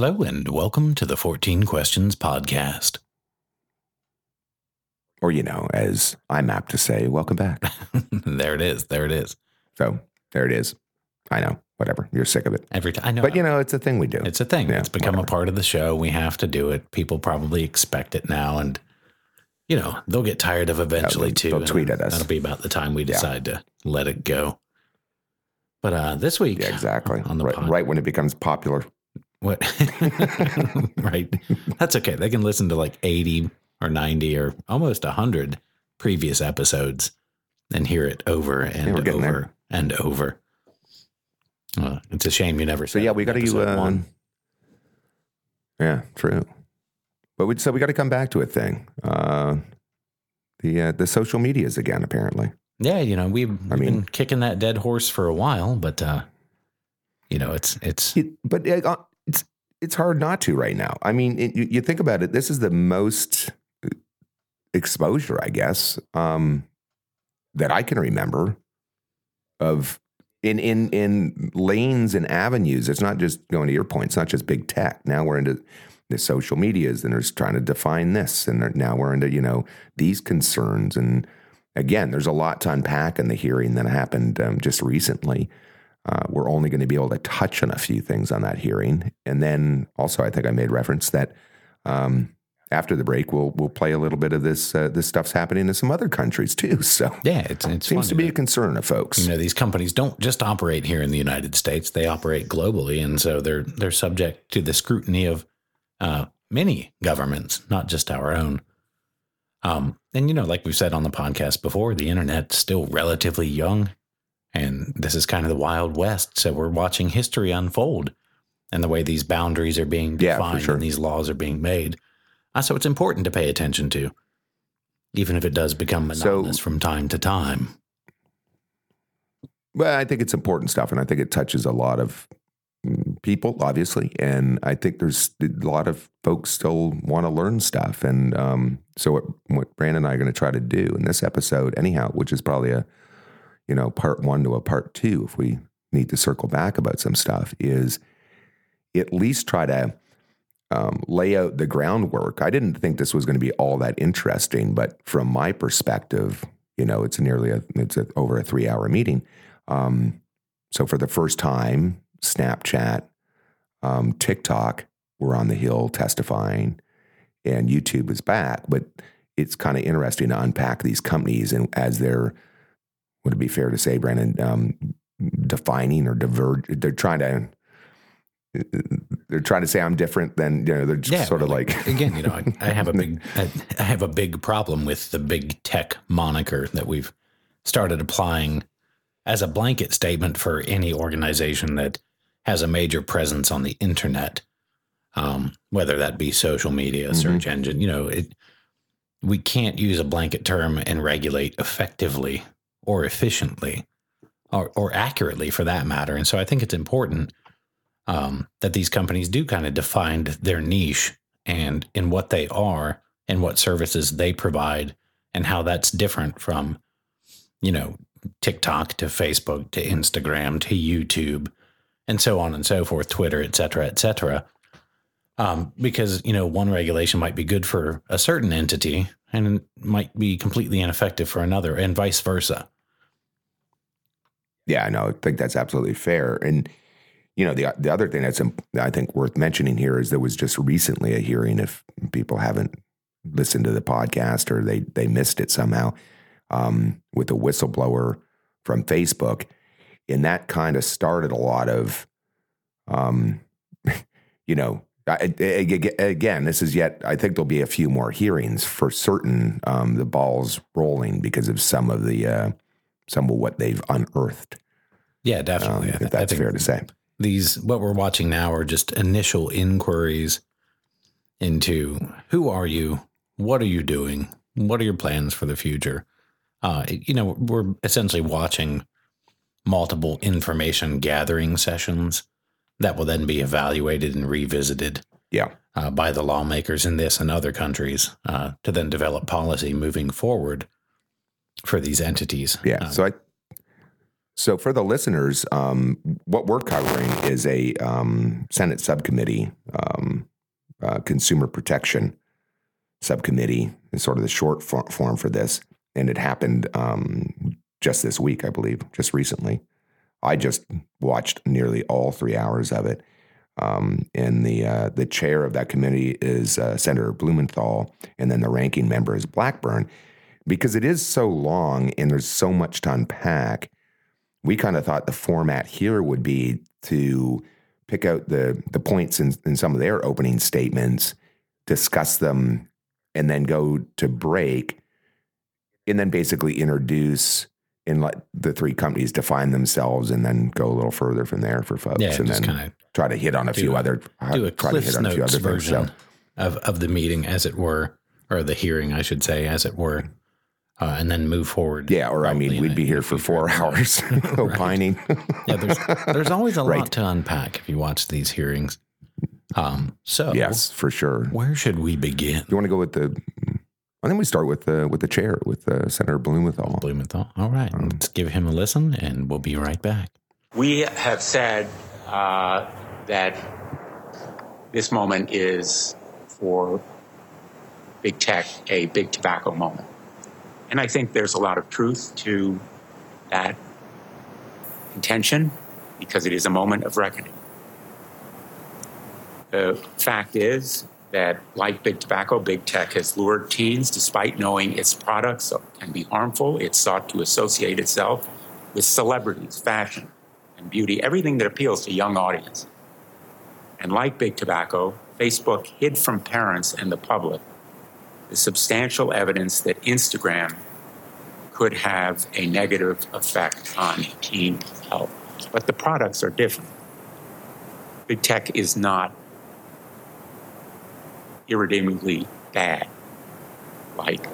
Hello, and welcome to the 14 Questions Podcast. Or, you know, as I'm apt to say, welcome back. there it is. There it is. So there it is. I know, whatever. You're sick of it. Every time. I know. But, you know, it's a thing we do. it's a thing. Yeah, it's become whatever. a part of the show. We have to do it. People probably expect it now. And, you know, they'll get tired of eventually they'll- too. they'll tweet at us. That'll be about the time we Yeah. decide to let it go. But uh, this week, yeah, exactly. on the right, pod- right when it becomes popular. What? right. That's okay. They can listen to like 80 or 90 or almost 100 previous episodes and hear it over and over there. and over. Uh, it's a shame you never So, yeah, we got to, uh, one. yeah, true. But we, so we got to come back to a thing. Uh, the, uh, the social medias again, apparently. Yeah, you know, we've, we've I mean- been kicking that dead horse for a while, but, uh, you know, it's, it's, It, but uh, it's hard not to right now. I mean, it, you, you think about it. This is the most exposure, I guess, um, that I can remember of in in in lanes and avenues. It's not just going to your point. It's not just big tech. Now we're into the social medias, and there's trying to define this, and now we're into you know these concerns. And again, there's a lot to unpack in the hearing that happened um, just recently. Uh, we're only going to be able to touch on a few things on that hearing, and then also I think I made reference that um, after the break we'll we'll play a little bit of this uh, this stuff's happening in some other countries too. So yeah, it's, it's seems to be that- a concern of folks. you know these companies don't just operate here in the United States; they operate globally, and so they're they're subject to the scrutiny of uh, many governments, not just our own. Um, and you know, like we've said on the podcast before, the internet's still relatively young, and this is kind of the wild west. So we're watching history unfold, and the way these boundaries are being Yeah, defined sure. and these laws are being made. Uh, so it's important to pay attention to, even if it does become So- monotonous from time to time. Well, I think it's important stuff, and I think it touches a lot of mm, people, obviously. And I think there's a lot of folks still want to learn stuff. And um, so, what, what Brandon and I are going to try to do in this episode, anyhow, which is probably a you know part one to a part two, if we need to circle back about some stuff, is at least try to um, lay out the groundwork. I didn't think this was going to be all that interesting, but from my perspective, you know, it's nearly a it's a, over a three hour meeting. Um, so for the first time, Snapchat, um, TikTok were on the hill testifying, and YouTube is back. But it's kind of interesting to unpack these companies and as they're would it be fair to say, Brandon, um, defining or diverge? They're trying to they're trying to say I'm different than you know. They're just sort of like again, you know, I, I have a big, I, I have a big problem with the big tech moniker that we've started applying as a blanket statement for any organization that has a major presence on the internet, um, whether that be social media, search engine. You know, it. We can't use a blanket term and regulate effectively or efficiently, or or accurately for that matter. And so I think it's important um, that these companies do kind of define their niche and in what they are and what services they provide and how that's different from, you know, TikTok to Facebook to Instagram to YouTube and so on and so forth, Twitter, et cetera, et cetera. Um, because, you know, one regulation might be good for a certain entity and might be completely ineffective for another and vice versa. Yeah, no, I think that's absolutely fair. And you know, the the other thing that's I think worth mentioning here is there was just recently a hearing. If people haven't listened to the podcast or they they missed it somehow, um, with a whistleblower from Facebook, and that kind of started a lot of, um, you know. I, I- again, this is yet. I think there'll be a few more hearings for certain. Um, the ball's rolling because of some of the uh, some of what they've unearthed. Yeah, Um, definitely. I if that's fair to say. these what we're watching now are just initial inquiries into who are you what are you doing what are your plans for the future uh, you know we're essentially watching multiple information gathering sessions that will then be evaluated and revisited Yeah. uh, by the lawmakers in this and other countries uh, to then develop policy moving forward for these entities Yeah. Uh, so I So, for the listeners, um, what we're covering is a um, Senate subcommittee, um, uh, consumer protection subcommittee, is sort of the short form for this. And it happened um, just this week, I believe, just recently. I just watched nearly all three hours of it. Um, and the uh, the chair of that committee is uh, Senator Blumenthal, and then the ranking member is Blackburn. Because it is so long and there's so much to unpack, we kind of thought the format here would be to pick out the the points in, in some of their opening statements, discuss them, and then go to break, and then basically introduce and let the three companies define themselves, and then go a little further from there for folks, yeah, and then try to hit on a few a, other uh, do a try to hit on a few other version things, so. of of the meeting, as it were, or the hearing, I should say, as it were uh, and then move forward. Yeah, or I mean, we'd be here for four hours opining. yeah, there's there's always a right. lot to unpack if you watch these hearings. Um, so yes, for sure. Where should we begin? You want to go with the? I think we start with the with the chair with uh, Senator Blumenthal. Blumenthal. All right, um, let's give him a listen, and we'll be right back. We have said uh, that this moment is for big tech a big tobacco moment. And I think there's a lot of truth to that intention because it is a moment of reckoning. The fact is that, like big tobacco, big tech has lured teens despite knowing its products can be harmful. It sought to associate itself with celebrities, fashion, and beauty, everything that appeals to young audiences. And like big tobacco, Facebook hid from parents and the public the substantial evidence that Instagram could have a negative effect on teen health. But the products are different. Big tech is not irredeemably bad like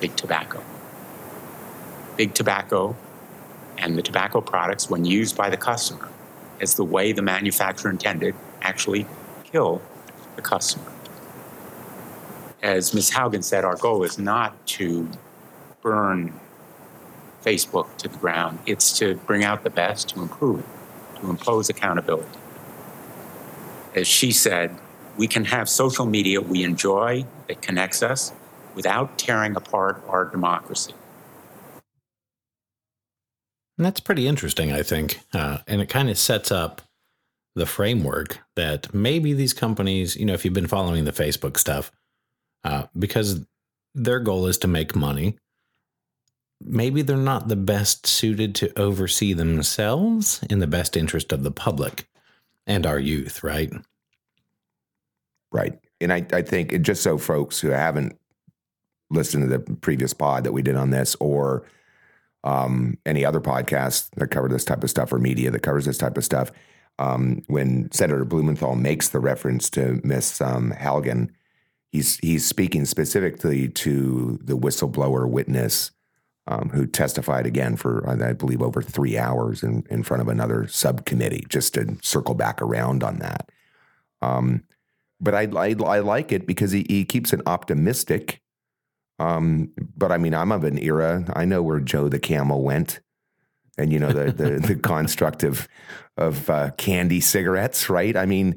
big tobacco. Big tobacco and the tobacco products, when used by the customer as the way the manufacturer intended, actually kill the customer as Ms. Haugen said, our goal is not to burn Facebook to the ground. It's to bring out the best, to improve it, to impose accountability. As she said, we can have social media we enjoy that connects us without tearing apart our democracy. And that's pretty interesting, I think. Uh, and it kind of sets up the framework that maybe these companies, you know, if you've been following the Facebook stuff, uh, because their goal is to make money. Maybe they're not the best suited to oversee themselves in the best interest of the public and our youth, right? Right. And I, I think just so folks who haven't listened to the previous pod that we did on this or um, any other podcast that cover this type of stuff or media that covers this type of stuff, um, when Senator Blumenthal makes the reference to Miss um, Haugen, he's he's speaking specifically to the whistleblower witness um, who testified again for I believe over three hours in, in front of another subcommittee. Just to circle back around on that, um, but I, I, I like it because he he keeps it optimistic. Um, but I mean, I'm of an era. I know where Joe the Camel went, and you know the the, the construct of of uh, candy cigarettes, right? I mean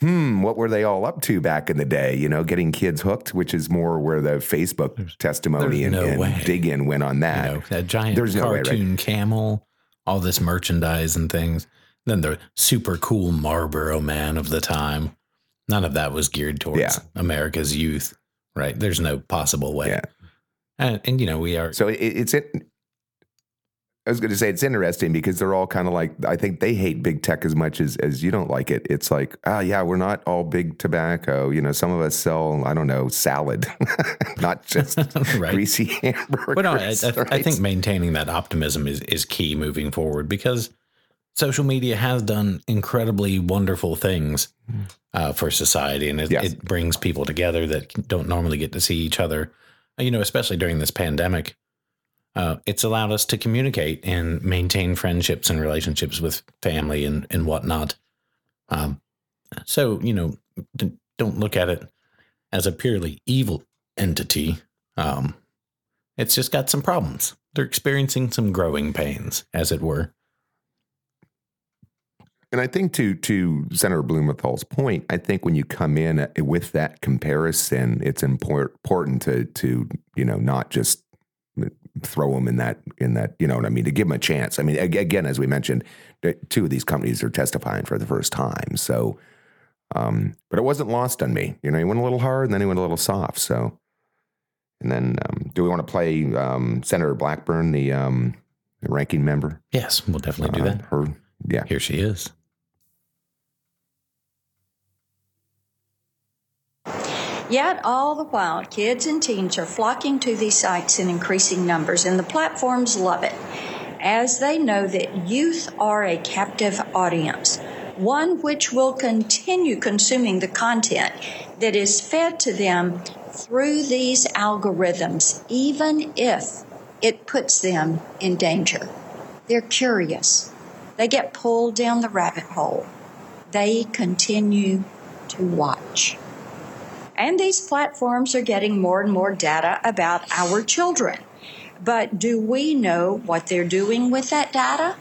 hmm, what were they all up to back in the day? You know, getting kids hooked, which is more where the Facebook there's, testimony there's and, no and dig in went on that. You know, that giant there's cartoon no way, right? camel, all this merchandise and things. Then the super cool Marlboro man of the time. None of that was geared towards yeah. America's youth, right? There's no possible way. Yeah. And, and you know, we are. So it, it's it, I was going to say it's interesting because they're all kind of like I think they hate big tech as much as as you don't like it. It's like, ah, oh, yeah, we're not all big tobacco. You know, some of us sell, I don't know, salad, not just greasy hamburgers. But no, I, I, right? I, think maintaining that optimism is is key moving forward because social media has done incredibly wonderful things uh, for society, and it, yes. it brings people together that don't normally get to see each other. You know, especially during this pandemic uh, it's allowed us to communicate and maintain friendships and relationships with family and, and whatnot. Um, so, you know, don't look at it as a purely evil entity. Um, it's just got some problems. they're experiencing some growing pains, as it were. And I think to to Senator Blumenthal's point, I think when you come in uh, with that comparison, it's important to to you know not just throw them in that in that you know what I mean to give them a chance. I mean, again, as we mentioned, two of these companies are testifying for the first time, so. Um, but it wasn't lost on me. You know, he went a little hard, and then he went a little soft. So, and then, um, do we want to play um, Senator Blackburn, the, um, the ranking member? Yes, we'll definitely do uh, that. Her, yeah, here she is. Yet, all the while, kids and teens are flocking to these sites in increasing numbers, and the platforms love it, as they know that youth are a captive audience, one which will continue consuming the content that is fed to them through these algorithms, even if it puts them in danger. They're curious. They get pulled down the rabbit hole. They continue to watch. And these platforms are getting more and more data about our children. But do we know what they're doing with that data?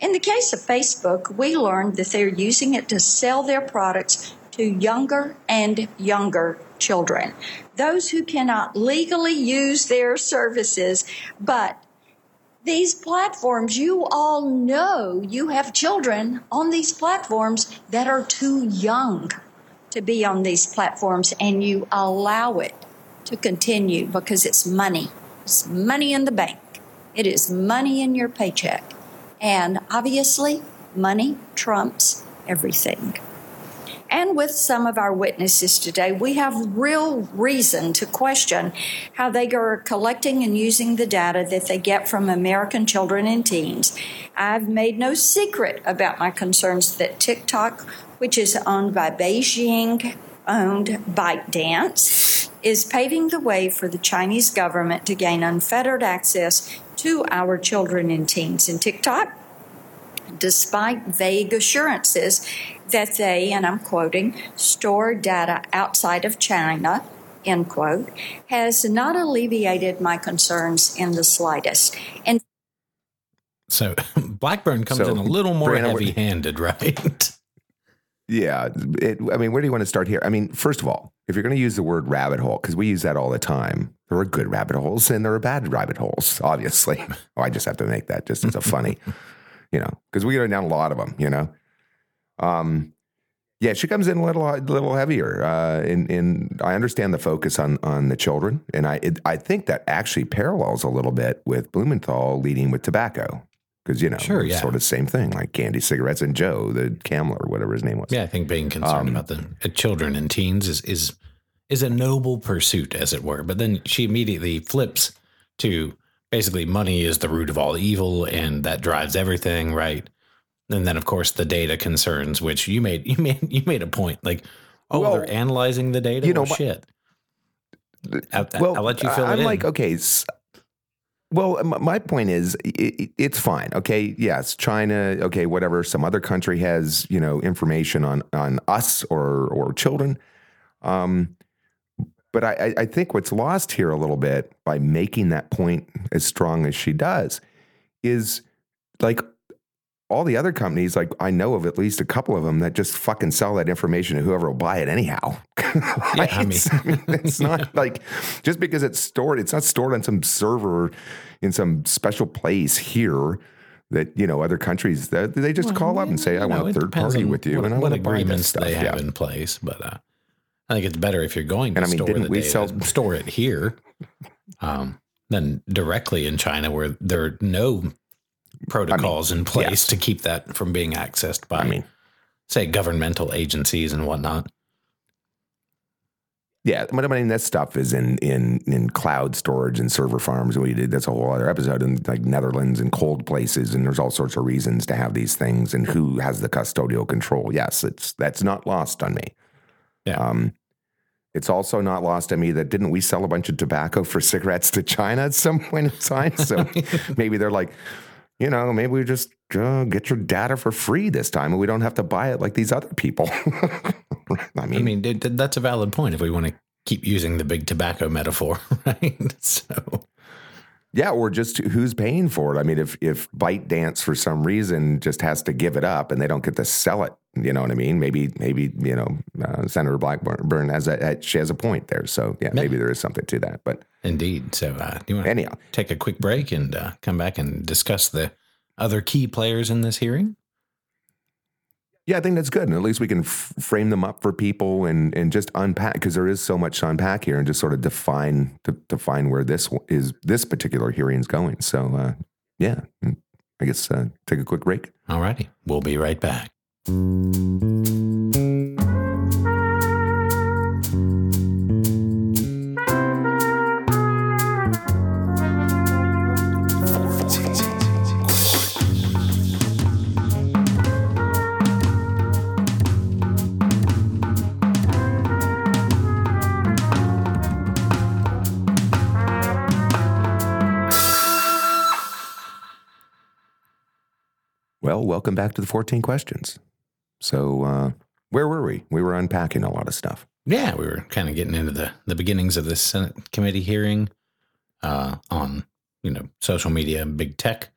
In the case of Facebook, we learned that they're using it to sell their products to younger and younger children, those who cannot legally use their services. But these platforms, you all know you have children on these platforms that are too young to be on these platforms and you allow it to continue because it's money. It's money in the bank. It is money in your paycheck. And obviously, money trumps everything. And with some of our witnesses today, we have real reason to question how they are collecting and using the data that they get from American children and teens. I've made no secret about my concerns that TikTok which is owned by Beijing owned ByteDance, is paving the way for the Chinese government to gain unfettered access to our children and teens in TikTok, despite vague assurances that they, and I'm quoting, store data outside of China, end quote, has not alleviated my concerns in the slightest. And so Blackburn comes so, in a little more heavy handed, right? Yeah. It, I mean, where do you want to start here? I mean, first of all, if you're going to use the word rabbit hole, because we use that all the time, there are good rabbit holes and there are bad rabbit holes, obviously. oh, I just have to make that just as a funny, you know, because we go down a lot of them, you know. Um, yeah, she comes in a little, a little heavier. Uh, in, in, I understand the focus on on the children, and I, it, I think that actually parallels a little bit with Blumenthal leading with tobacco because you know, sure, yeah. sort of same thing, like candy cigarettes and Joe, the Camel or whatever his name was. Yeah, I think being concerned um, about the uh, children and teens is is is a noble pursuit, as it were. But then she immediately flips to basically money is the root of all evil, and that drives everything, right? And then, of course, the data concerns, which you made you made you made a point, like, oh, well, they're analyzing the data. You know, well, shit. I'll, well, I'll let you fill I'm it in. like, okay, well, my point is, it's fine. Okay, yes, China. Okay, whatever. Some other country has you know information on on us or or children. Um, but I, I think what's lost here a little bit by making that point as strong as she does is like all the other companies, like I know of at least a couple of them that just fucking sell that information to whoever will buy it anyhow. right? yeah, I mean, it's not like just because it's stored, it's not stored on some server in some special place here that you know other countries that they just well, call up and say, "I want a third party with you," what, and I want to buy they have yeah. in place. But uh, I think it's better if you're going to and, I mean, store the we data, sell- store it here um, than directly in China, where there are no protocols I mean, in place to keep that from being accessed by, I mean, say, governmental agencies and whatnot. Yeah, but I mean that stuff is in in in cloud storage and server farms. We did that's a whole other episode in like Netherlands and cold places, and there's all sorts of reasons to have these things and who has the custodial control. Yes, it's that's not lost on me. Yeah. Um, it's also not lost on me that didn't we sell a bunch of tobacco for cigarettes to China at some point in time? So maybe they're like, you know, maybe we just uh, get your data for free this time and we don't have to buy it like these other people. I mean, I mean, that's a valid point if we want to keep using the big tobacco metaphor, right? So, Yeah, or just who's paying for it. I mean, if if ByteDance for some reason just has to give it up and they don't get to sell it, you know what I mean? Maybe maybe you know uh, Senator Blackburn has a she has a point there. So yeah, maybe there is something to that. But indeed. So uh, do you want to anyhow take a quick break and uh, come back and discuss the other key players in this hearing? Yeah, I think that's good. And at least we can f- frame them up for people and, and just unpack because there is so much to unpack here and just sort of define to define where this is this particular hearing is going. So uh, yeah, I guess uh, take a quick break. All righty, we'll be right back. Well, welcome back to the 14 questions. So, uh, where were we? We were unpacking a lot of stuff. Yeah, we were kind of getting into the, the beginnings of this Senate committee hearing uh, on, you know, social media and big tech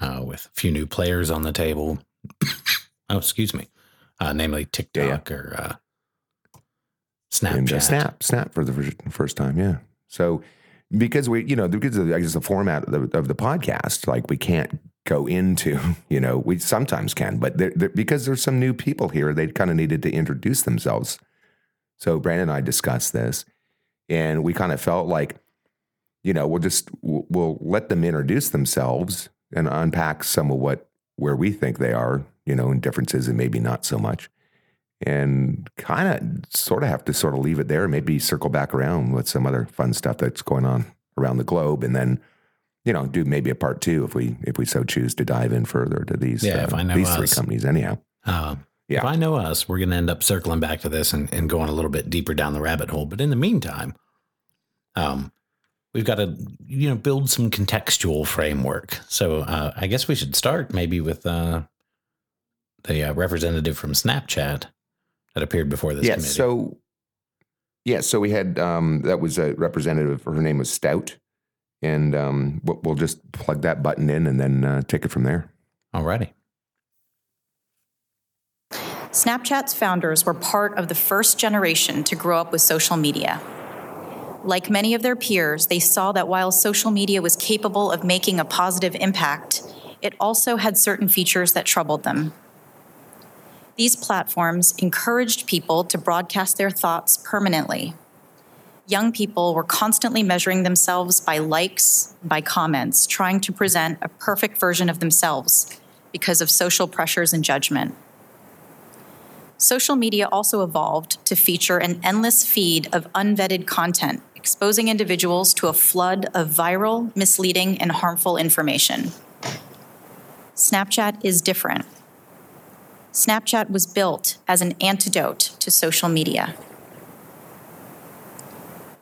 uh, with a few new players on the table. oh, excuse me. Uh, namely TikTok yeah, or uh, Snapchat. And, uh, Snap, Snap for the first time, yeah. So, because we, you know, because of, I guess the format of the, of the podcast, like we can't go into, you know, we sometimes can, but they're, they're, because there's some new people here, they kind of needed to introduce themselves. So Brandon and I discussed this, and we kind of felt like, you know, we'll just we'll, let them introduce themselves and unpack some of what where we think they are, you know, and differences and maybe not so much, and kind of sort of have to sort of leave it there, and maybe circle back around with some other fun stuff that's going on around the globe, and then you know, do maybe a part two if we if we so choose to dive in further to these yeah, uh, if I know these us, three companies. Anyhow, uh, yeah. If I know us, we're going to end up circling back to this and, and going a little bit deeper down the rabbit hole. But in the meantime, um, we've got to you know build some contextual framework. So uh, I guess we should start maybe with uh, the uh, representative from Snapchat that appeared before this. Yes. Committee. So yeah. So we had um, that was a representative. Her name was Stout and um, we'll just plug that button in and then uh, take it from there. Alrighty. Snapchat's founders were part of the first generation to grow up with social media. Like many of their peers, they saw that while social media was capable of making a positive impact, it also had certain features that troubled them. These platforms encouraged people to broadcast their thoughts permanently young people were constantly measuring themselves by likes, by comments, trying to present a perfect version of themselves because of social pressures and judgment. Social media also evolved to feature an endless feed of unvetted content, exposing individuals to a flood of viral, misleading, and harmful information. Snapchat is different. Snapchat was built as an antidote to social media.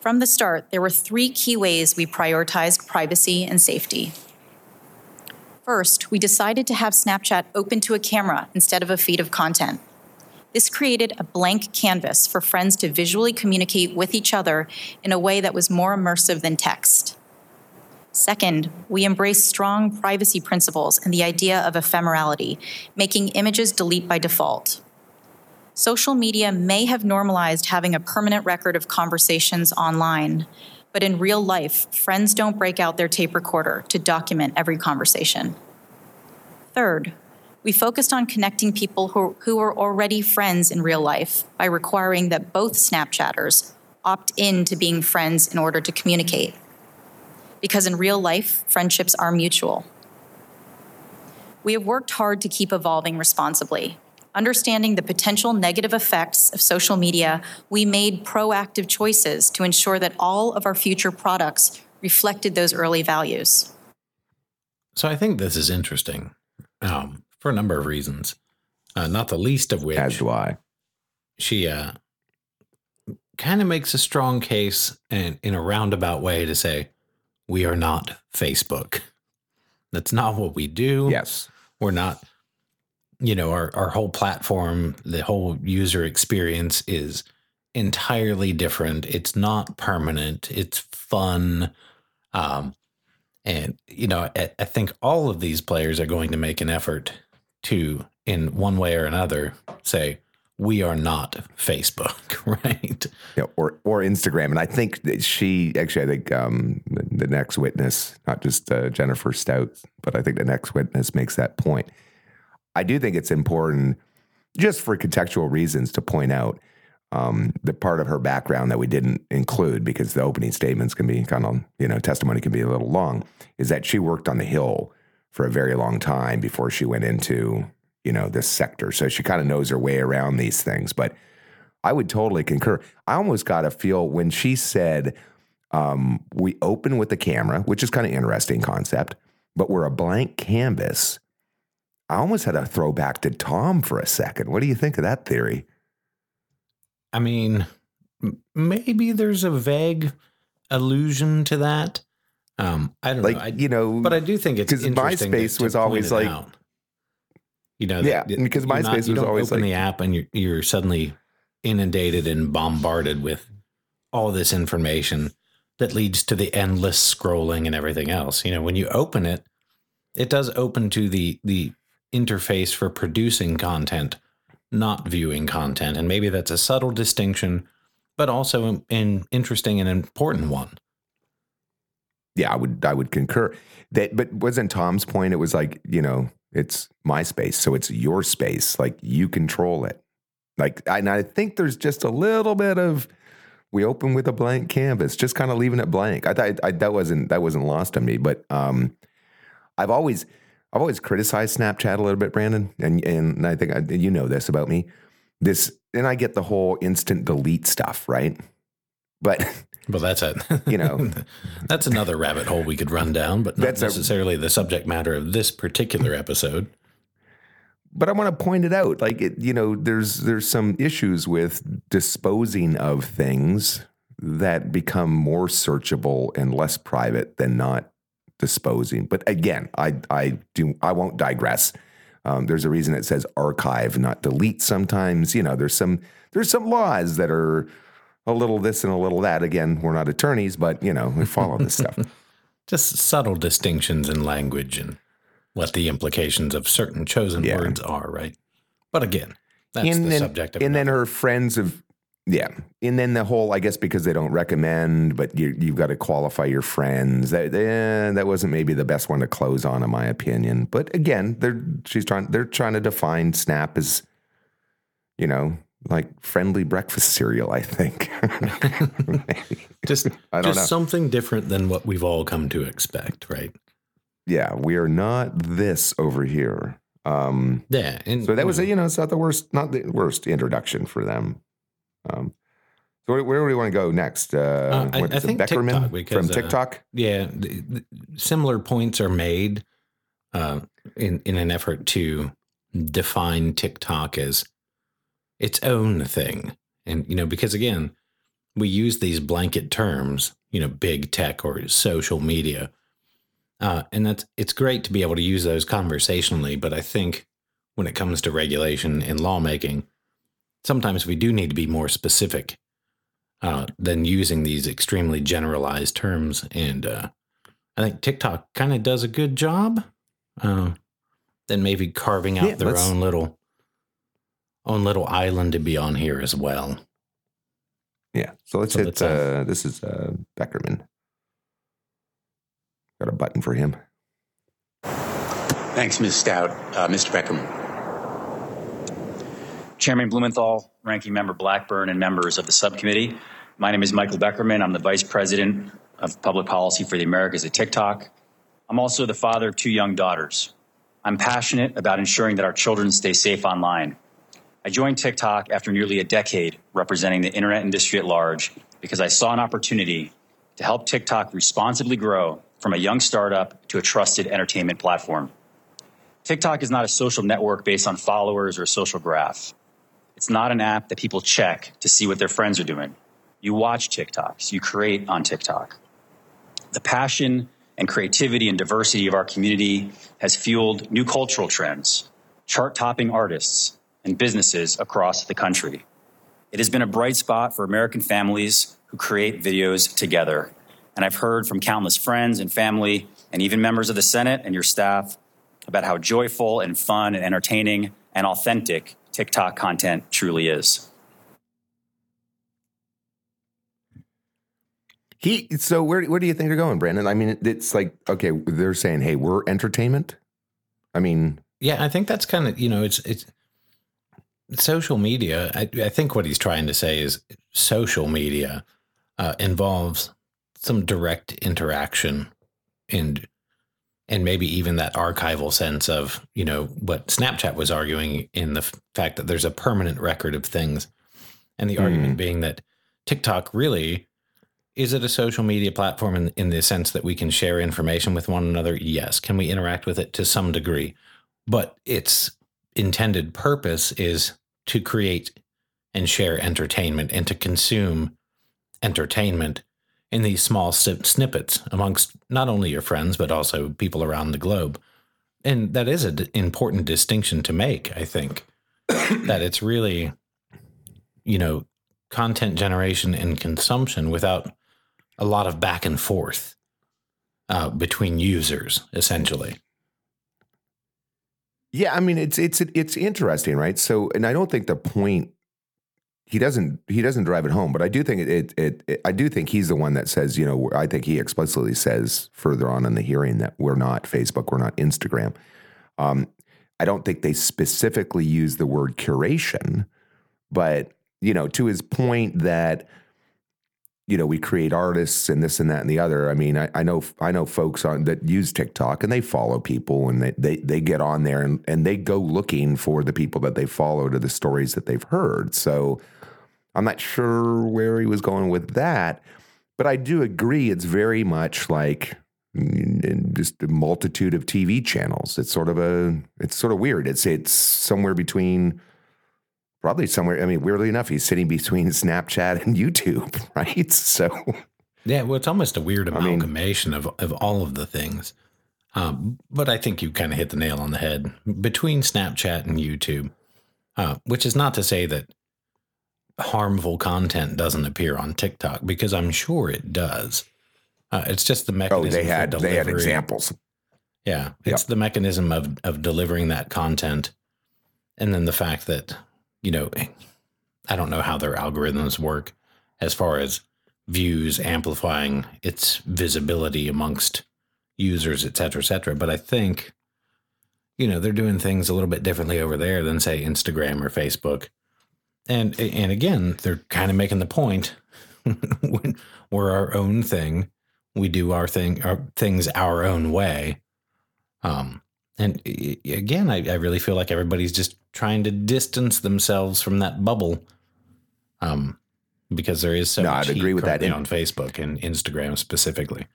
From the start, there were three key ways we prioritized privacy and safety. First, we decided to have Snapchat open to a camera instead of a feed of content. This created a blank canvas for friends to visually communicate with each other in a way that was more immersive than text. Second, we embraced strong privacy principles and the idea of ephemerality, making images delete by default social media may have normalized having a permanent record of conversations online, but in real life, friends don't break out their tape recorder to document every conversation. Third, we focused on connecting people who, who were already friends in real life by requiring that both Snapchatters opt in to being friends in order to communicate. Because in real life, friendships are mutual. We have worked hard to keep evolving responsibly, understanding the potential negative effects of social media, we made proactive choices to ensure that all of our future products reflected those early values. So I think this is interesting um, for a number of reasons, uh, not the least of which. As do I. She uh, kind of makes a strong case and in a roundabout way to say, we are not Facebook. That's not what we do. Yes. We're not you know our, our whole platform the whole user experience is entirely different it's not permanent it's fun um, And, you know, I, I think all of these players are going to make an effort to, in one way or another, say, we are not Facebook, right? Yeah, or or Instagram. And I think that she actually, I think um, the, the next witness, not just uh, Jennifer Stout, but I think the next witness makes that point. I do think it's important, just for contextual reasons, to point out um, the part of her background that we didn't include because the opening statements can be kind of, you know, testimony can be a little long, is that she worked on the Hill for a very long time before she went into, you know, this sector. So she kind of knows her way around these things. But I would totally concur. I almost got a feel when she said, um, we open with the camera, which is kind of interesting concept, but we're a blank canvas. I almost had a throwback to Tom for a second. What do you think of that theory? I mean, maybe there's a vague allusion to that. Um, I don't like, know. I, you know, but I do think it's because MySpace was always like- out. you know, Yeah, that- because not- MySpace you was always open like- the app and you're you're suddenly inundated and bombarded with all this information that leads to the endless scrolling and everything else. You know, when you open it, it does open to the the interface for producing content, not viewing content, and maybe that's a subtle distinction, but also an, interesting and important one. yeah, I would I would concur. That but wasn't Tom's point? It was like, you know, it's my space, so it's your space. Like you control it. Like and I think there's just a little bit of we open with a blank canvas, just kind of leaving it blank. I thought I, that wasn't that wasn't lost on me, but um, I've always I've always criticized Snapchat a little bit, Brandon, and and I think I, you know this about me. This and I get the whole instant delete stuff, right? But Well, that's a You know. that's another rabbit hole we could run down, but not That's a- necessarily the subject matter of this particular episode. but I want to point it out. Like it, you know, there's there's some issues with disposing of things that become more searchable and less private than not disposing. But again, I I do I won't digress. Um, there's a reason it says archive, not delete. Sometimes you know there's some there's some laws that are a little this and a little that. Again, we're not attorneys, but you know we follow this stuff. Just subtle distinctions in language and what the implications of certain chosen Yeah. words are, right? But again, that's and the then, subject of and then her friends have yeah and then the whole i guess because they don't recommend but you, you've got to qualify your friends that eh, that wasn't maybe the best one to close on in my opinion but again they're she's trying they're trying to define snap as you know like friendly breakfast cereal i think just I don't just know. something different than what we've all come to expect, right? yeah we are not this over here um Yeah, and So that was, you know, it's not the worst, not the worst introduction for them. Um, so where, where do we want to go next? Uh, Uh, I- what I think Beckerman TikTok, from because, uh, TikTok. yeah, th- th- similar points are made uh, in in an effort to define TikTok as its own thing, and you know because again, we use these blanket terms, you know, big tech or social media, uh, and that's it's great to be able to use those conversationally. But I think when it comes to regulation and lawmaking, sometimes we do need to be more specific uh, than using these extremely generalized terms. And uh, I think TikTok kind of does a good job. Uh, than maybe carving out Yeah, their own little own little island to be on here as well. Yeah. So let's So hit. let's, uh, uh, this is uh, Beckerman. Got a button for him. Thanks, Ms. Stout. Uh, Mr. Beckerman. Chairman Blumenthal, Ranking Member Blackburn, and members of the subcommittee. My name is Michael Beckerman. I'm the Vice President of Public Policy for the Americas at TikTok. I'm also the father of two young daughters. I'm passionate about ensuring that our children stay safe online. I joined TikTok after nearly a decade representing the internet industry at large because I saw an opportunity to help TikTok responsibly grow from a young startup to a trusted entertainment platform. TikTok is not a social network based on followers or a social graph. It's not an app that people check to see what their friends are doing. You watch TikToks, you create on TikTok. The passion and creativity and diversity of our community has fueled new cultural trends, chart topping artists, and businesses across the country. It has been a bright spot for American families who create videos together. And I've heard from countless friends and family and even members of the Senate and your staff about how joyful and fun and entertaining and authentic TikTok content truly is. He so where where do you think they're going, Brandon? I mean, it's like okay, they're saying, "Hey, we're entertainment." I mean, yeah, I think that's kind of you know, it's it's social media. I, I think what he's trying to say is social media uh, involves some direct interaction and and maybe even that archival sense of you know what Snapchat was arguing in the fact that there's a permanent record of things, and the mm. argument being that TikTok really is it a social media platform in, in the sense that we can share information with one another? Yes. Can we interact with it to some degree? But its intended purpose is to create and share entertainment and to consume entertainment in these small snippets amongst not only your friends, but also people around the globe. And that is an important distinction to make, I think, that it's really, you know, content generation and consumption without a lot of back and forth uh, between users, essentially. Yeah, I mean it's it's it's interesting, right? So, and I don't think the point he doesn't he doesn't drive it home, but I do think it, it, it, I do think he's the one that says, you know, I think he explicitly says further on in the hearing that we're not Facebook, we're not Instagram. Um, I don't think they specifically use the word curation, but you know, to his point that you know, we create artists and this and that and the other. I mean, I, I, know I know folks on that use TikTok and they follow people and they they they get on there and, and they go looking for the people that they follow to the stories that they've heard. So I'm not sure where he was going with that, but I do agree it's very much like mm, just a multitude of TV channels. It's sort of a it's sort of weird. It's it's somewhere between probably somewhere. I mean, weirdly enough, he's sitting between Snapchat and YouTube, right? So, yeah, well, it's almost a weird amalgamation I mean, of of all of the things. Um, but I think you kind of hit the nail on the head between Snapchat and YouTube, uh, which is not to say that harmful content doesn't appear on TikTok because I'm sure it does. Uh, it's just the mechanism. Oh, they had they had examples. Yeah, it's yep. the mechanism of of delivering that content, and then the fact that you know, I don't know how their algorithms work as far as views amplifying its visibility amongst users, et cetera, et cetera. But I think, you know, they're doing things a little bit differently over there than say Instagram or Facebook. And and again, they're kind of making the point we're our own thing, we do our thing, our things our own way. Um, and again, I, I really feel like everybody's just trying to distance themselves from that bubble. Um, because there is so no, much I'd agree with that on Facebook and Instagram specifically.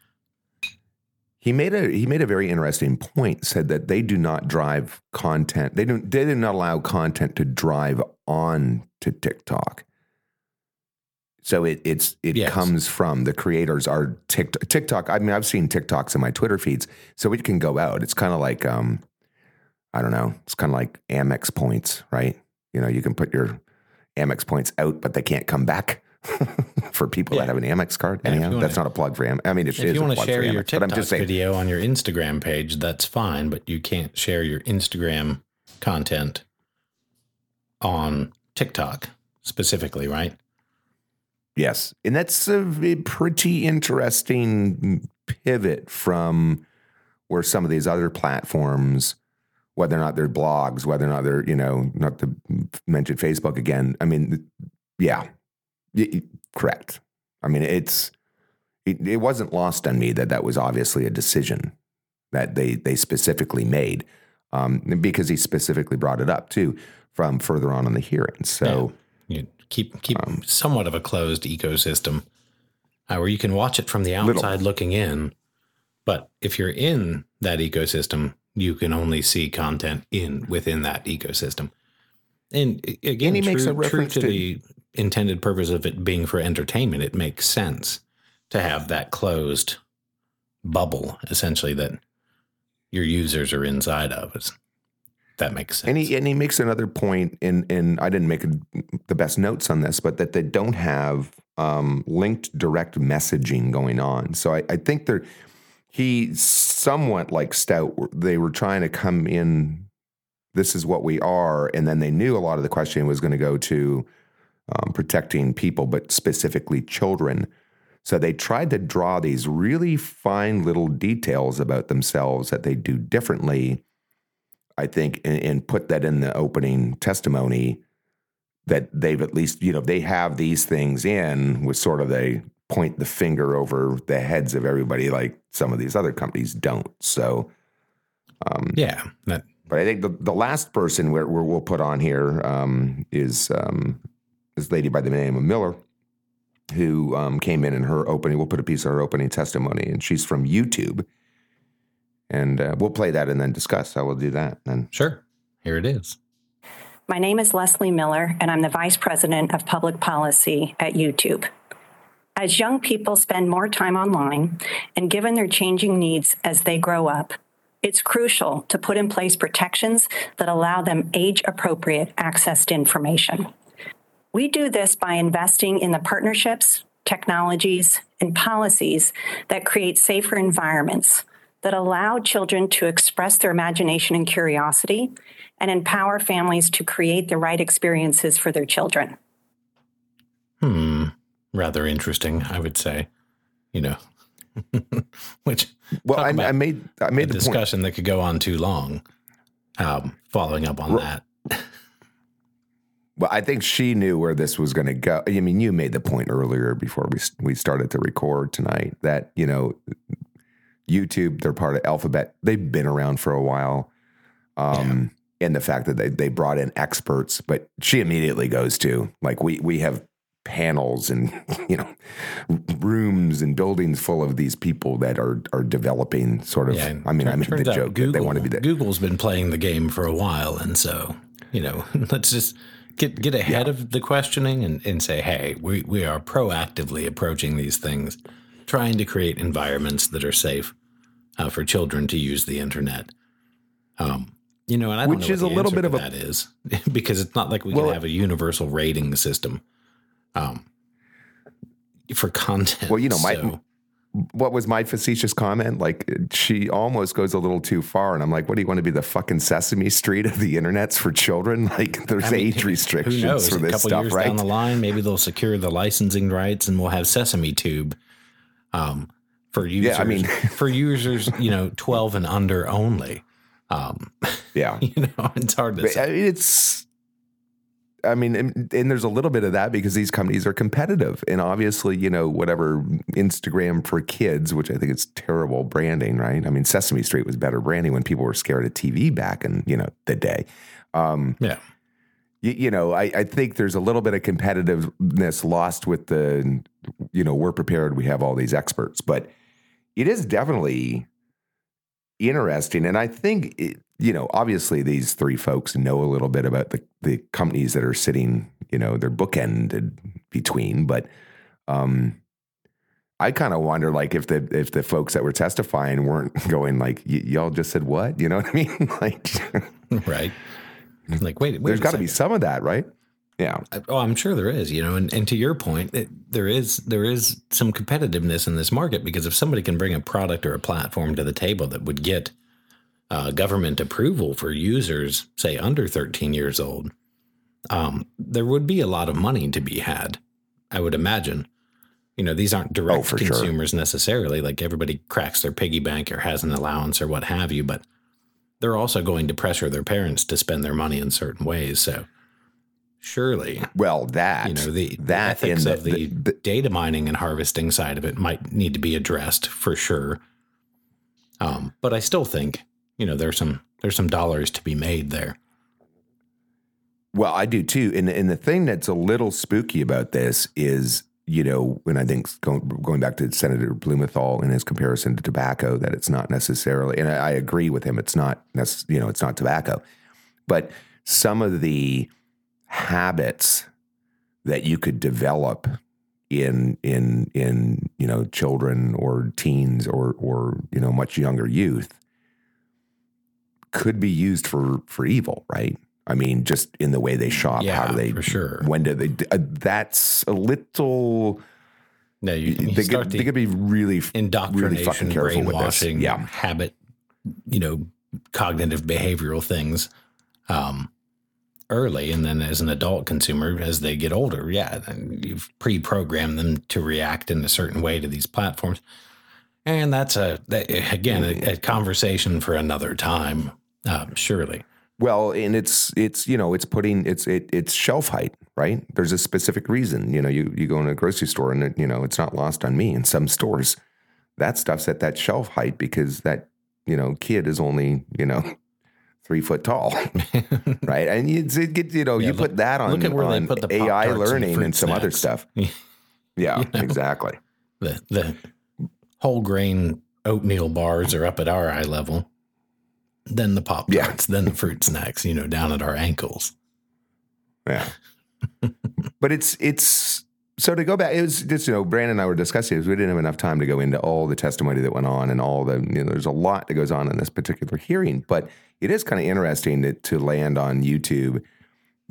He made a he made a very interesting point. Said that they do not drive content. They don't. They did not allow content to drive on to TikTok. So it it's it yes. comes from the creators are TikTok, TikTok. I mean, I've seen TikToks in my Twitter feeds, so it can go out. It's kind of like um, I don't know. It's kind of like Amex points, right? You know, you can put your Amex points out, but they can't come back for people yeah. that have an Amex card. Anyhow, wanna, that's not a plug for Amex. I mean, it if you want to share your TikTok video on your Instagram page, that's fine, but you can't share your Instagram content on TikTok specifically, right? Yes. And that's a pretty interesting pivot from where some of these other platforms whether or not they're blogs, whether or not they're, you know, not to mention Facebook again. I mean, yeah, correct. I mean, it's, it, it, wasn't lost on me that that was obviously a decision that they, they specifically made um, because he specifically brought it up too from further on in the hearing. So yeah. Keep, keep um, somewhat of a closed ecosystem uh, where you can watch it from the outside little. looking in. But if you're in that ecosystem, you can only see content in within that ecosystem. And again, and he true, makes a reference to, to the intended purpose of it being for entertainment. It makes sense to have that closed bubble, essentially, that your users are inside of. It's, that makes sense. And he and he makes another point, in in I didn't make a, the best notes on this, but that they don't have um, linked direct messaging going on. So I, I think they're he somewhat like Stout. They were trying to come in. This is what we are, and then they knew a lot of the questioning was going to go to um, protecting people, but specifically children. So they tried to draw these really fine little details about themselves that they do differently. I think, and, and put that in the opening testimony that they've at least, you know, they have these things in with sort of they point the finger over the heads of everybody like some of these other companies don't. So, um, yeah. That, but I think the, the last person where we'll put on here um, is um, this lady by the name of Miller, who um, came in in her opening. We'll put a piece of her opening testimony, and she's from YouTube. And uh, we'll play that and then discuss how we'll do that. And sure. Here it is. My name is Leslie Miller, and I'm the Vice President of Public Policy at YouTube. As young people spend more time online and given their changing needs as they grow up, it's crucial to put in place protections that allow them age appropriate access to information. We do this by investing in the partnerships, technologies, and policies that create safer environments that allow children to express their imagination and curiosity and empower families to create the right experiences for their children. Hmm. Rather interesting, I would say. You know, which well, I, I, made I made a discussion point. that could go on too long. Um, following up on that. Well, I think she knew where this was going to go. I mean, you made the point earlier before we we started to record tonight that you know YouTube, they're part of Alphabet. They've been around for a while. Um, and the fact that they, they brought in experts, but she immediately goes to like we we have panels and you know rooms and buildings full of these people that are are developing sort of. Yeah, I mean, I mean the joke Google, they want to be that Google's been playing the game for a while, and so you know, let's just get get ahead yeah. of the questioning and, and say, hey, we we are proactively approaching these things, trying to create environments that are safe uh, for children to use the internet. Um, you know, and I which is a little bit of a that is because it's not like we well, can have a universal rating system um, for content. Well, you know, my so. what was my facetious comment? Like she almost goes a little too far, and I'm like, what do you want to be the fucking Sesame Street of the internet's for children? Like there's I mean, age restrictions for this a couple stuff, years right? Down the line, maybe they'll secure the licensing rights, and we'll have Sesame Tube. Um, for users, yeah, I mean, for users, you know, 12 and under only. Um, yeah, you know, it's hard to say. It's, I mean, and, and, there's a little bit of that because these companies are competitive, and obviously, you know, whatever Instagram for kids, which I think is terrible branding, right? I mean, Sesame Street was better branding when people were scared of TV back in you know the day. Um, yeah. You, you know, I, I think there's a little bit of competitiveness lost with the, you know, we're prepared. We have all these experts, but it is definitely interesting. And I think, it, you know, obviously these three folks know a little bit about the, the companies that are sitting, you know, they're bookended between, but, um, I kind of wonder, like, if the if the folks that were testifying weren't going, like, y'all just said what? You know what I mean? like, right? Like, wait, wait there's got to be some of that, right? Yeah. Oh, I'm sure there is. You know, and, and to your point, it, there is there is some competitiveness in this market because if somebody can bring a product or a platform to the table that would get uh, government approval for users, say under 13 years old, um, there would be a lot of money to be had. I would imagine. You know, these aren't direct oh, consumers sure. necessarily. Like everybody cracks their piggy bank or has an allowance or what have you, but they're also going to pressure their parents to spend their money in certain ways. So surely. Well, that you know the, that the ethics the, of the, the, data mining and harvesting side of it might need to be addressed for sure. Um, but I still think you know there's some there's some dollars to be made there. Well, I do too, and and the thing that's a little spooky about this is you know, when I think going, going back to Senator Blumenthal and his comparison to tobacco, that it's not necessarily, and I, I agree with him, it's not, you know, it's not tobacco, but some of the habits that you could develop in in in you know children or teens or or you know much younger youth could be used for for evil right i mean just in the way they shop yeah, how do they for sure when do they uh, that's a little No, you, you they, start could, the they could be really, indoctrination, really fucking careful with this. brainwashing, Yeah. habit, you know, cognitive behavioral things um, early, and then as an adult consumer, as they get older, yeah, you've pre-programmed them to react in a certain way to these platforms, and that's a that, again a, a conversation for another time, um, surely. Well, and it's it's you know it's putting it's it, it's shelf height, right? There's a specific reason. You know, you you go in a grocery store and it, you know it's not lost on me. In some stores, that stuff's at that shelf height because that you know kid is only you know three foot tall, right? And you it you know Yeah, you look- put that on, look at where they on put the AI Pop-Tarts and learning and some other stuff. Yeah, exactly. the the whole grain oatmeal bars are up at our eye level. Then the pop Yeah. tarts, then the fruit snacks, you know, down at our ankles. Yeah. but it's it's so to go back, it was just you know Brandon and I were discussing this. We didn't have enough time to go into all the testimony that went on and all the you know there's a lot that goes on in this particular hearing. But it is kind of interesting to, to land on YouTube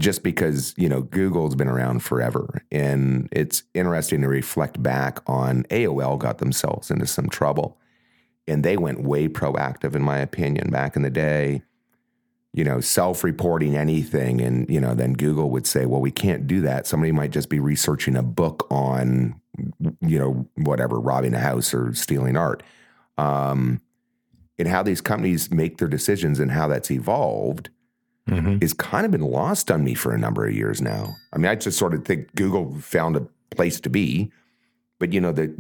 just because you know Google's been around forever, and it's interesting to reflect back on AOL got themselves into some trouble, and they went way proactive in my opinion back in the day you know, self-reporting anything, and you know, then Google would say, "Well, we can't do that. Somebody might just be researching a book on, you know, whatever, robbing a house or stealing art." Um, and how these companies make their decisions and how that's evolved is kind of been lost on me for a number of years now. I mean, I just sort of think Google found a place to be, but you know, that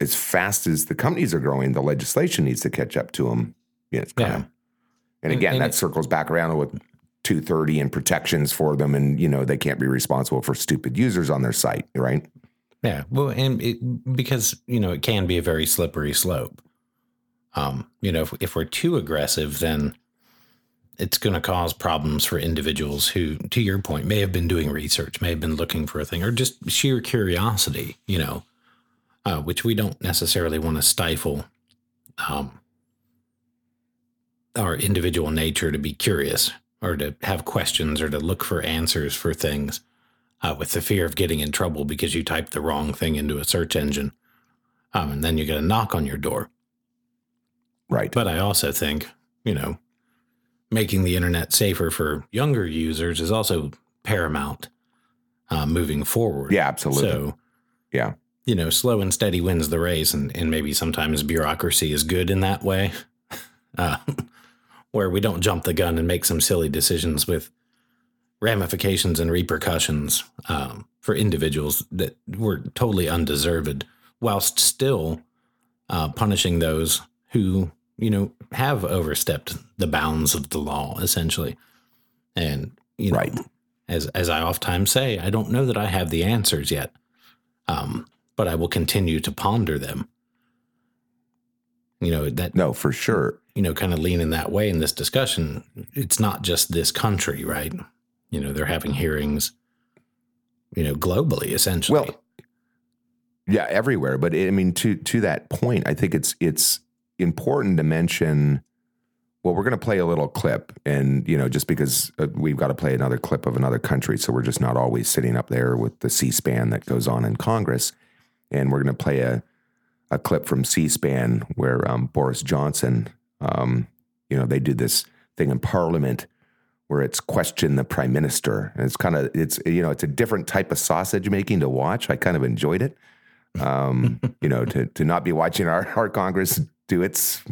as fast as the companies are growing, the legislation needs to catch up to them. You know, it's kind Yeah. of, and And- again, and that it- circles back around with 230 and protections for them, and you know, they can't be responsible for stupid users on their site, right? Yeah. Well, and it, because, you know, it can be a very slippery slope. Um, you know, if, if we're too aggressive, then it's going to cause problems for individuals who, to your point, may have been doing research, may have been looking for a thing, or just sheer curiosity, you know, uh, which we don't necessarily want to stifle um, our individual nature to be curious or to have questions or to look for answers for things uh, with the fear of getting in trouble because you typed the wrong thing into a search engine. Um, and then you get a knock on your door. Right. But I also think, you know, making the internet safer for younger users is also paramount uh, moving forward. yeah, absolutely. So, yeah. you know, slow and steady wins the race. And, and maybe sometimes bureaucracy is good in that way, uh, where we don't jump the gun and make some silly decisions with ramifications and repercussions um, for individuals that were totally undeserved, whilst still uh, punishing those who, you know, have overstepped the bounds of the law, essentially. And, you know, Right. as, as I oftentimes say, I don't know that I have the answers yet um, but I will continue to ponder them. You know that No, for sure. you know kind of lean in that way in this discussion. It's not just this country, right? You know they're having hearings, you know, globally essentially. Well, yeah, everywhere. But I mean, to to that point, I think it's it's important to mention. Well, we're going to play a little clip, and you know, just because uh, we've got to play another clip of another country, so we're just not always sitting up there with the C-SPAN that goes on in Congress, and we're going to play a a clip from C-SPAN where um, Boris Johnson, um, you know, they do this thing in Parliament where it's question the prime minister, and it's kind of it's you know it's a different type of sausage making to watch. I kind of enjoyed it. Um, you know, to to not be watching our our Congress do its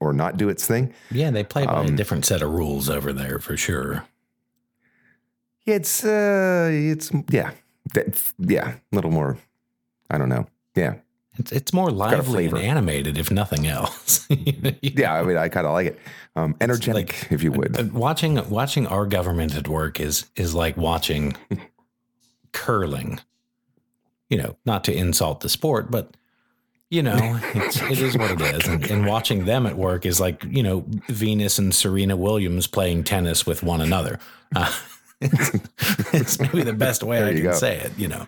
or not do its thing. yeah, they play by a um, different set of rules over there for sure. It's uh, it's yeah, yeah, a little more. I don't know. Yeah, It's it's more lively and animated, if nothing else. yeah. I mean, I kind of like it. Um, energetic, if you would. Uh, watching watching our government at work is is like watching curling. You know, not to insult the sport, but you know, it's, it is what it is. And, and watching them at work is like you know Venus and Serena Williams playing tennis with one another. Uh, it's, it's maybe the best way I can go. say it. You know.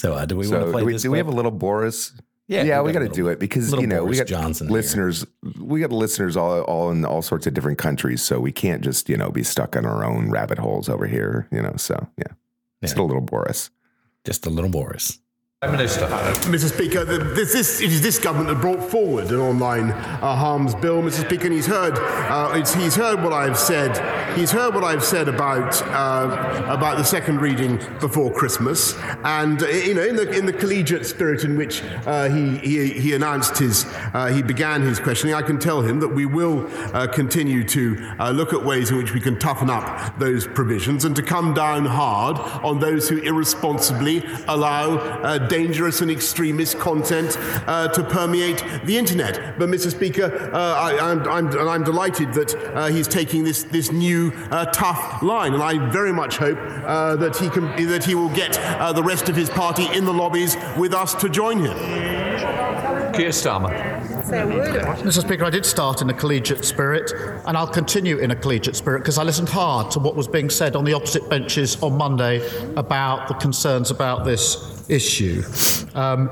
So uh, do we want to play do we, this? do we have a little Boris? Yeah, yeah, we got to do it because you know Boris we got Johnson here. listeners. We got listeners all all in all sorts of different countries, so we can't just you know be stuck in our own rabbit holes over here. You know, so yeah, just a little Boris. just a little Boris. Minister. Mr. Speaker, this, this, it is this government that brought forward an online uh, harms bill, Mr. Speaker, and he's heard uh, he's heard what I've said. He's heard what I've said about uh, about the second reading before Christmas, and uh, you know, in the in the collegiate spirit in which uh, he, he he announced his uh, he began his questioning, I can tell him that we will continue to look at ways in which we can toughen up those provisions and to come down hard on those who irresponsibly allow dangerous and extremist content uh, to permeate the internet. But, Mr. Speaker, uh, I, am I'm, I'm, I'm, delighted that uh, he's taking this, this new tough line, and I very much hope that, he can, that he will get the rest of his party in the lobbies with us to join him. Keir Starmer. Mr. Speaker, I did start in a collegiate spirit, and I'll continue in a collegiate spirit because I listened hard to what was being said on the opposite benches on Monday about the concerns about this issue. Um,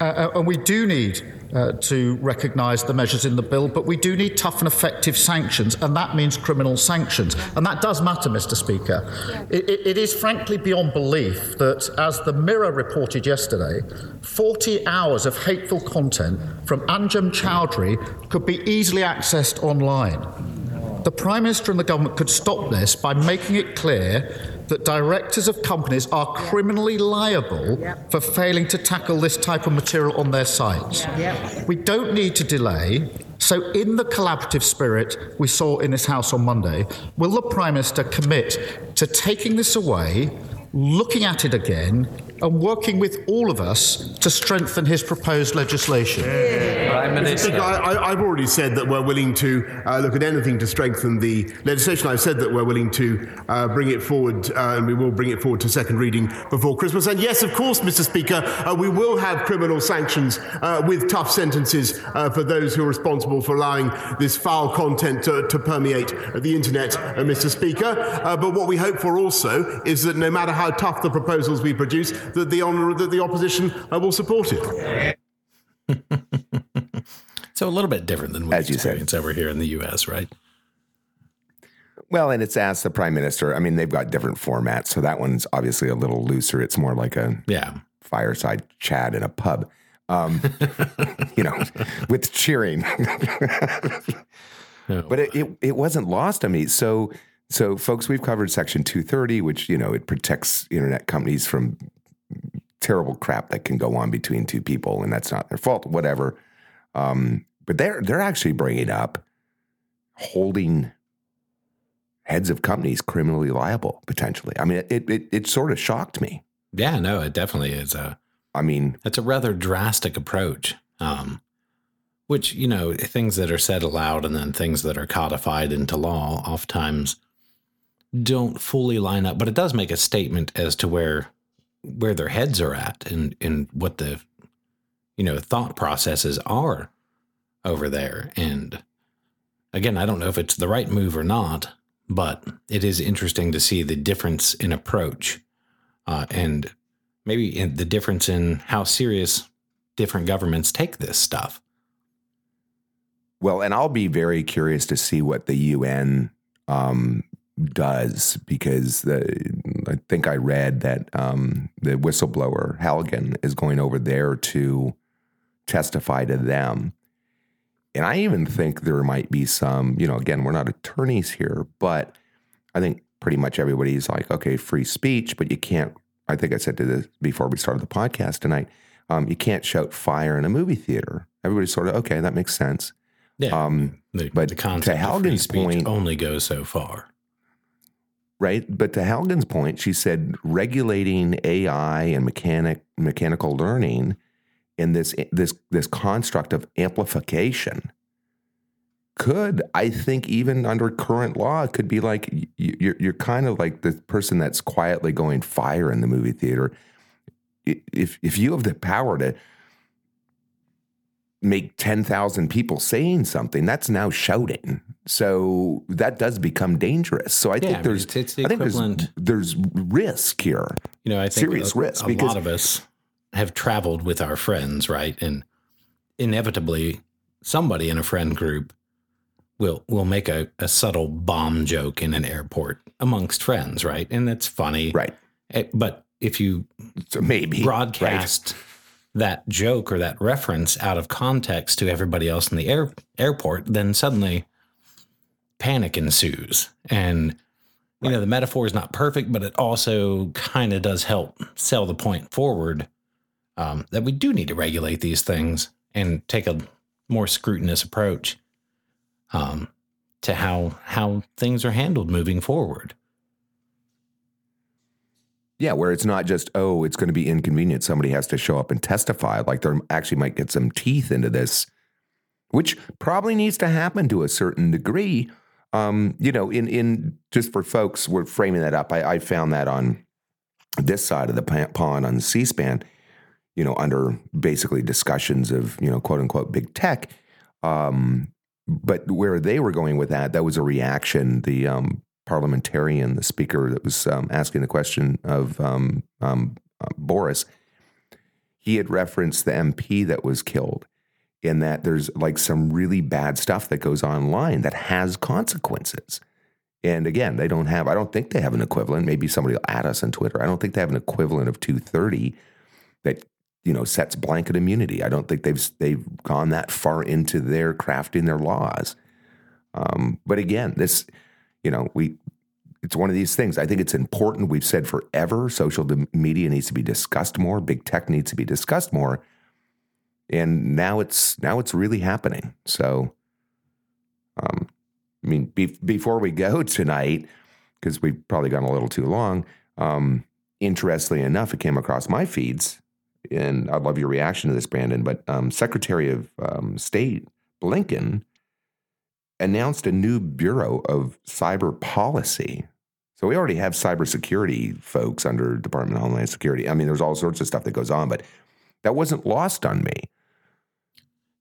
uh, uh, and we do need uh, to recognise the measures in the bill, but we do need tough and effective sanctions, and that means criminal sanctions. And that does matter, Mr. Speaker. It, it, it is frankly beyond belief that, as the Mirror reported yesterday, 40 hours of hateful content from Anjem Choudary could be easily accessed online. The Prime Minister and the government could stop this by making it clear that directors of companies are criminally liable yep. for failing to tackle this type of material on their sites. Yep. We don't need to delay. So, in the collaborative spirit we saw in this House on Monday, will the Prime Minister commit to taking this away, looking at it again, and working with all of us to strengthen his proposed legislation. Prime Minister. I, have already said that we're willing to uh, look at anything to strengthen the legislation. I've said that we're willing to uh, bring it forward, uh, and we will bring it forward to second reading before Christmas. And yes, of course, Mr. Speaker, uh, we will have criminal sanctions uh, with tough sentences uh, for those who are responsible for allowing this foul content to, to permeate the internet, Mr. Speaker. but what we hope for also is that no matter how tough the proposals we produce, that the honor that the opposition uh, will support it. so a little bit different than what we As experience over here in the U.S., right? Well, and it's asked the prime minister. I mean, they've got different formats, so that one's obviously a little looser. It's more like a yeah fireside chat in a pub, um, you know, with cheering. oh. But it, it it wasn't lost on me. So so, folks, we've covered Section 230, which you know it protects internet companies from terrible crap that can go on between two people, and that's not their fault, whatever. Um, but they're they're actually bringing up holding heads of companies criminally liable potentially. I mean, it it, it sort of shocked me. Yeah, no, it definitely is a. I mean, it's a rather drastic approach. Um, which you know, things that are said aloud and then things that are codified into law, oftentimes don't fully line up. But it does make a statement as to where where their heads are at and and what the you know thought processes are over there. And again i don't know if it's the right move or not but it is interesting to see the difference in approach uh, and maybe in the difference in how serious different governments take this stuff. Well and i'll be very curious to see what the un um, does because the, I think I read that um, the whistleblower Halligan is going over there to testify to them. And I even think there might be some, you know, again, we're not attorneys here, but I think pretty much everybody's like, okay, free speech, but you can't. I think I said to this before we started the podcast tonight. Um, you can't shout fire in a movie theater. Everybody's sort of okay, that makes sense. Yeah, um, the, but the concept to Halligan's point, only goes so far right? But to Halligan's point, she said regulating AI and mechanic mechanical learning in this this this construct of amplification could I think even under current law could be like you're you're kind of like the person that's quietly going fire in the movie theater. If if you have the power to make 10,000 people saying something, that's now shouting. So that does become dangerous. So I yeah, think I there's, it's, it's the I think there's, there's risk here. You know, I think serious a, risk a because, lot of us have traveled with our friends, right? And inevitably, somebody in a friend group will will make a, a subtle bomb joke in an airport amongst friends, right? And that's funny, right? Eh, but if you maybe broadcast right. That joke or that reference out of context to everybody else in the air, airport, then suddenly panic ensues. And you right. know, the metaphor is not perfect, but it also kind of does help sell the point forward um, that we do need to regulate these things and take a more scrutinous approach um, to how how things are handled moving forward. Yeah, where it's not just oh, it's going to be inconvenient. Somebody has to show up and testify. Like there actually might get some teeth into this, which probably needs to happen to a certain degree um, you know, in in just for folks, we're framing that up. I, I found that on this side of the pond on C-SPAN, you know, under basically discussions of you know quote unquote big tech. Um, but where they were going with that, that was a reaction. The um, parliamentarian, the speaker that was um, asking the question of um, um, uh, Boris, he had referenced the MP that was killed in that there's like some really bad stuff that goes online that has consequences. And again, they don't have, I don't think they have an equivalent. Maybe somebody will add us on Twitter. I don't think they have an equivalent of 230 that, you know, sets blanket immunity. I don't think they've, they've gone that far into their crafting their laws. Um, but again, this, you know, we, it's one of these things. I think it's important. We've said forever social media needs to be discussed more, big tech needs to be discussed more and now it's now it's really happening. So, um, I mean, be, before we go tonight, because we've probably gone a little too long. Um, interestingly enough, it came across my feeds, and I'd love your reaction to this, Brandon. But um, Secretary of um, State Blinken announced a new Bureau of Cyber Policy. So we already have cybersecurity folks under Department of Homeland Security. I mean, there's all sorts of stuff that goes on, but that wasn't lost on me.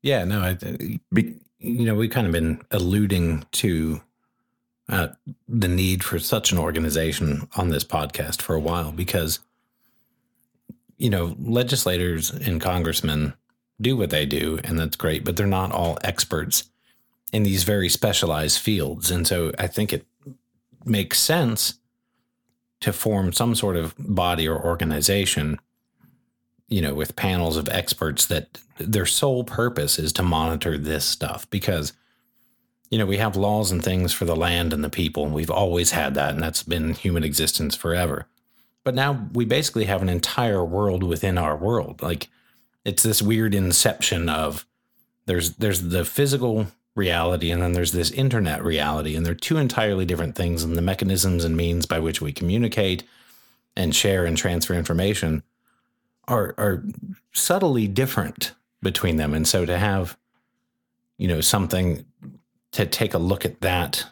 Yeah, no, I, be, you know, we've kind of been alluding to uh, the need for such an organization on this podcast for a while because, you know, legislators and congressmen do what they do, and that's great, but they're not all experts in these very specialized fields. And so I think it makes sense to form some sort of body or organization you know, with panels of experts that their sole purpose is to monitor this stuff because, you know, we have laws and things for the land and the people, and we've always had that, and that's been human existence forever. But now we basically have an entire world within our world. Like it's this weird inception of there's there's the physical reality and then there's this internet reality and they're two entirely different things and the mechanisms and means by which we communicate and share and transfer information are are subtly different between them, and so to have you know something to take a look at that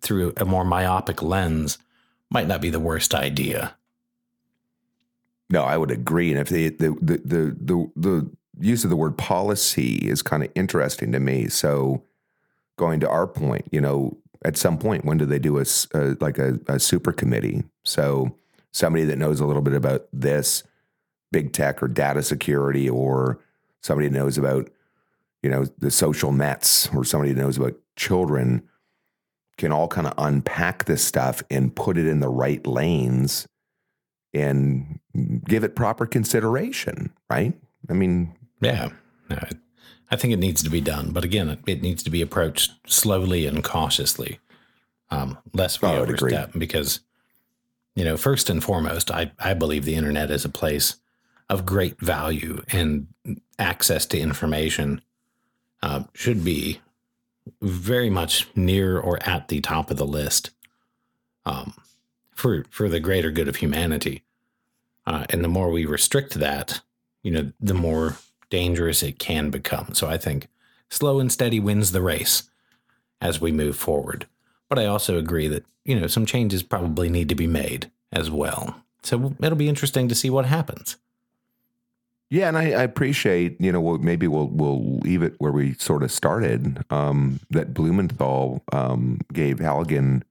through a more myopic lens might not be the worst idea. No, I would agree. And if the the the the the, the use of the word policy is kind of interesting to me. So going to our point, you know, at some point, when do they do a, a like a, a super committee? So somebody that knows a little bit about this big tech or data security or somebody knows about you know the social nets or somebody knows about children can all kind of unpack this stuff and put it in the right lanes and give it proper consideration right i mean yeah. I think it needs to be done but again it needs to be approached slowly and cautiously. Um, lest we oh, overstep because you know first and foremost I, I believe the internet is a place of great value and access to information uh, should be very much near or at the top of the list um, for for the greater good of humanity. Uh, and the more we restrict that, you know, the more dangerous it can become. So I think slow and steady wins the race as we move forward. But I also agree that you know some changes probably need to be made as well. So it'll be interesting to see what happens. Yeah, and I, I, appreciate you know maybe we'll we'll leave it where we sort of started. Um, that Blumenthal um, gave Halligan.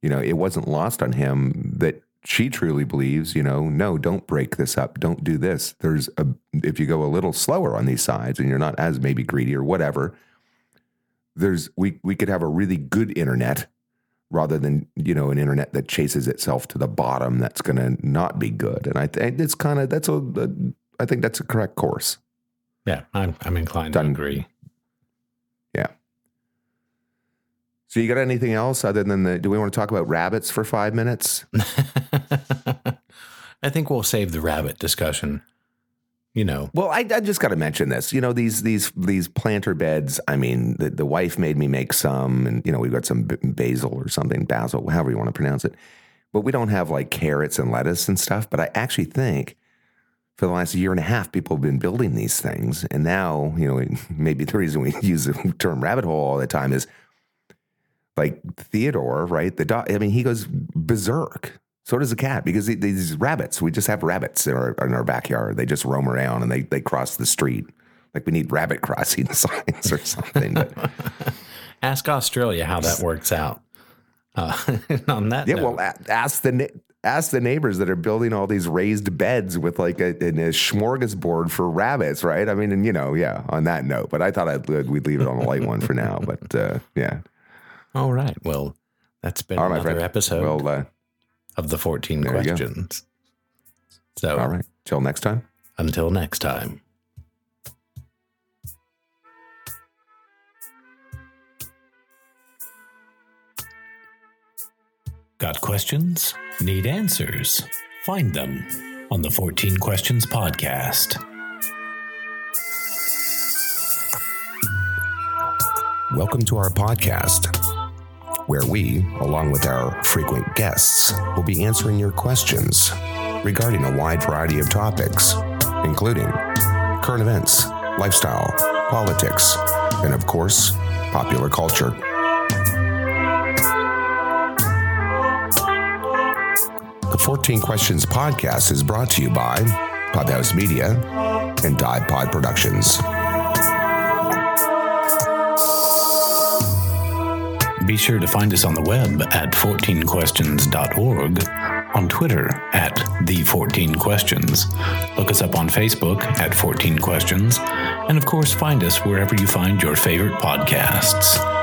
You know, it wasn't lost on him that she truly believes. You know, no, don't break this up. Don't do this. There's a if you go a little slower on these sides and you're not as maybe greedy or whatever. There's we we could have a really good internet rather than you know an internet that chases itself to the bottom that's going to not be good and i think it's kind of that's a, a i think that's a correct course Yeah, I'm, I'm inclined Done. to agree. yeah so you got anything else other than the do we want to talk about rabbits for five minutes I think we'll save the rabbit discussion. You know, Well, I, I just got to mention this. You know these these these planter beds. I mean, the, the wife made me make some, and you know we've got some basil or something, basil, however you want to pronounce it. But we don't have like carrots and lettuce and stuff. But I actually think for the last year and a half, people have been building these things, and now you know maybe the reason we use the term rabbit hole all the time is like Theodore, right? The dog. I mean, he goes berserk. So does the cat because these rabbits, we just have rabbits in our, in our backyard. They just roam around and they, they cross the street. Like we need rabbit crossing signs or something. But ask Australia how that works out. Uh, on that yeah, note, well, a- ask the ask the neighbors that are building all these raised beds with like a, in a smorgasbord for rabbits, right? I mean, and you know, yeah. On that note, but I thought I'd we'd leave it on a light one for now. But uh, yeah, all right. Well, that's been all right, another episode Well, uh, of the 14 there you go. questions. So, all right. Till next time. until next time. Got questions? Need answers? Find them on the 14 Questions Podcast. Welcome to our podcast, where we, along with our frequent guests, will be answering your questions regarding a wide variety of topics, including current events, lifestyle, politics, and of course, popular culture. The 14 Questions podcast is brought to you by Podhouse Media and Dive Pod Productions. Be sure to find us on the web at 14questions.org, on Twitter at The14Questions. Look us up on Facebook at 14 Questions, and of course, find us wherever you find your favorite podcasts.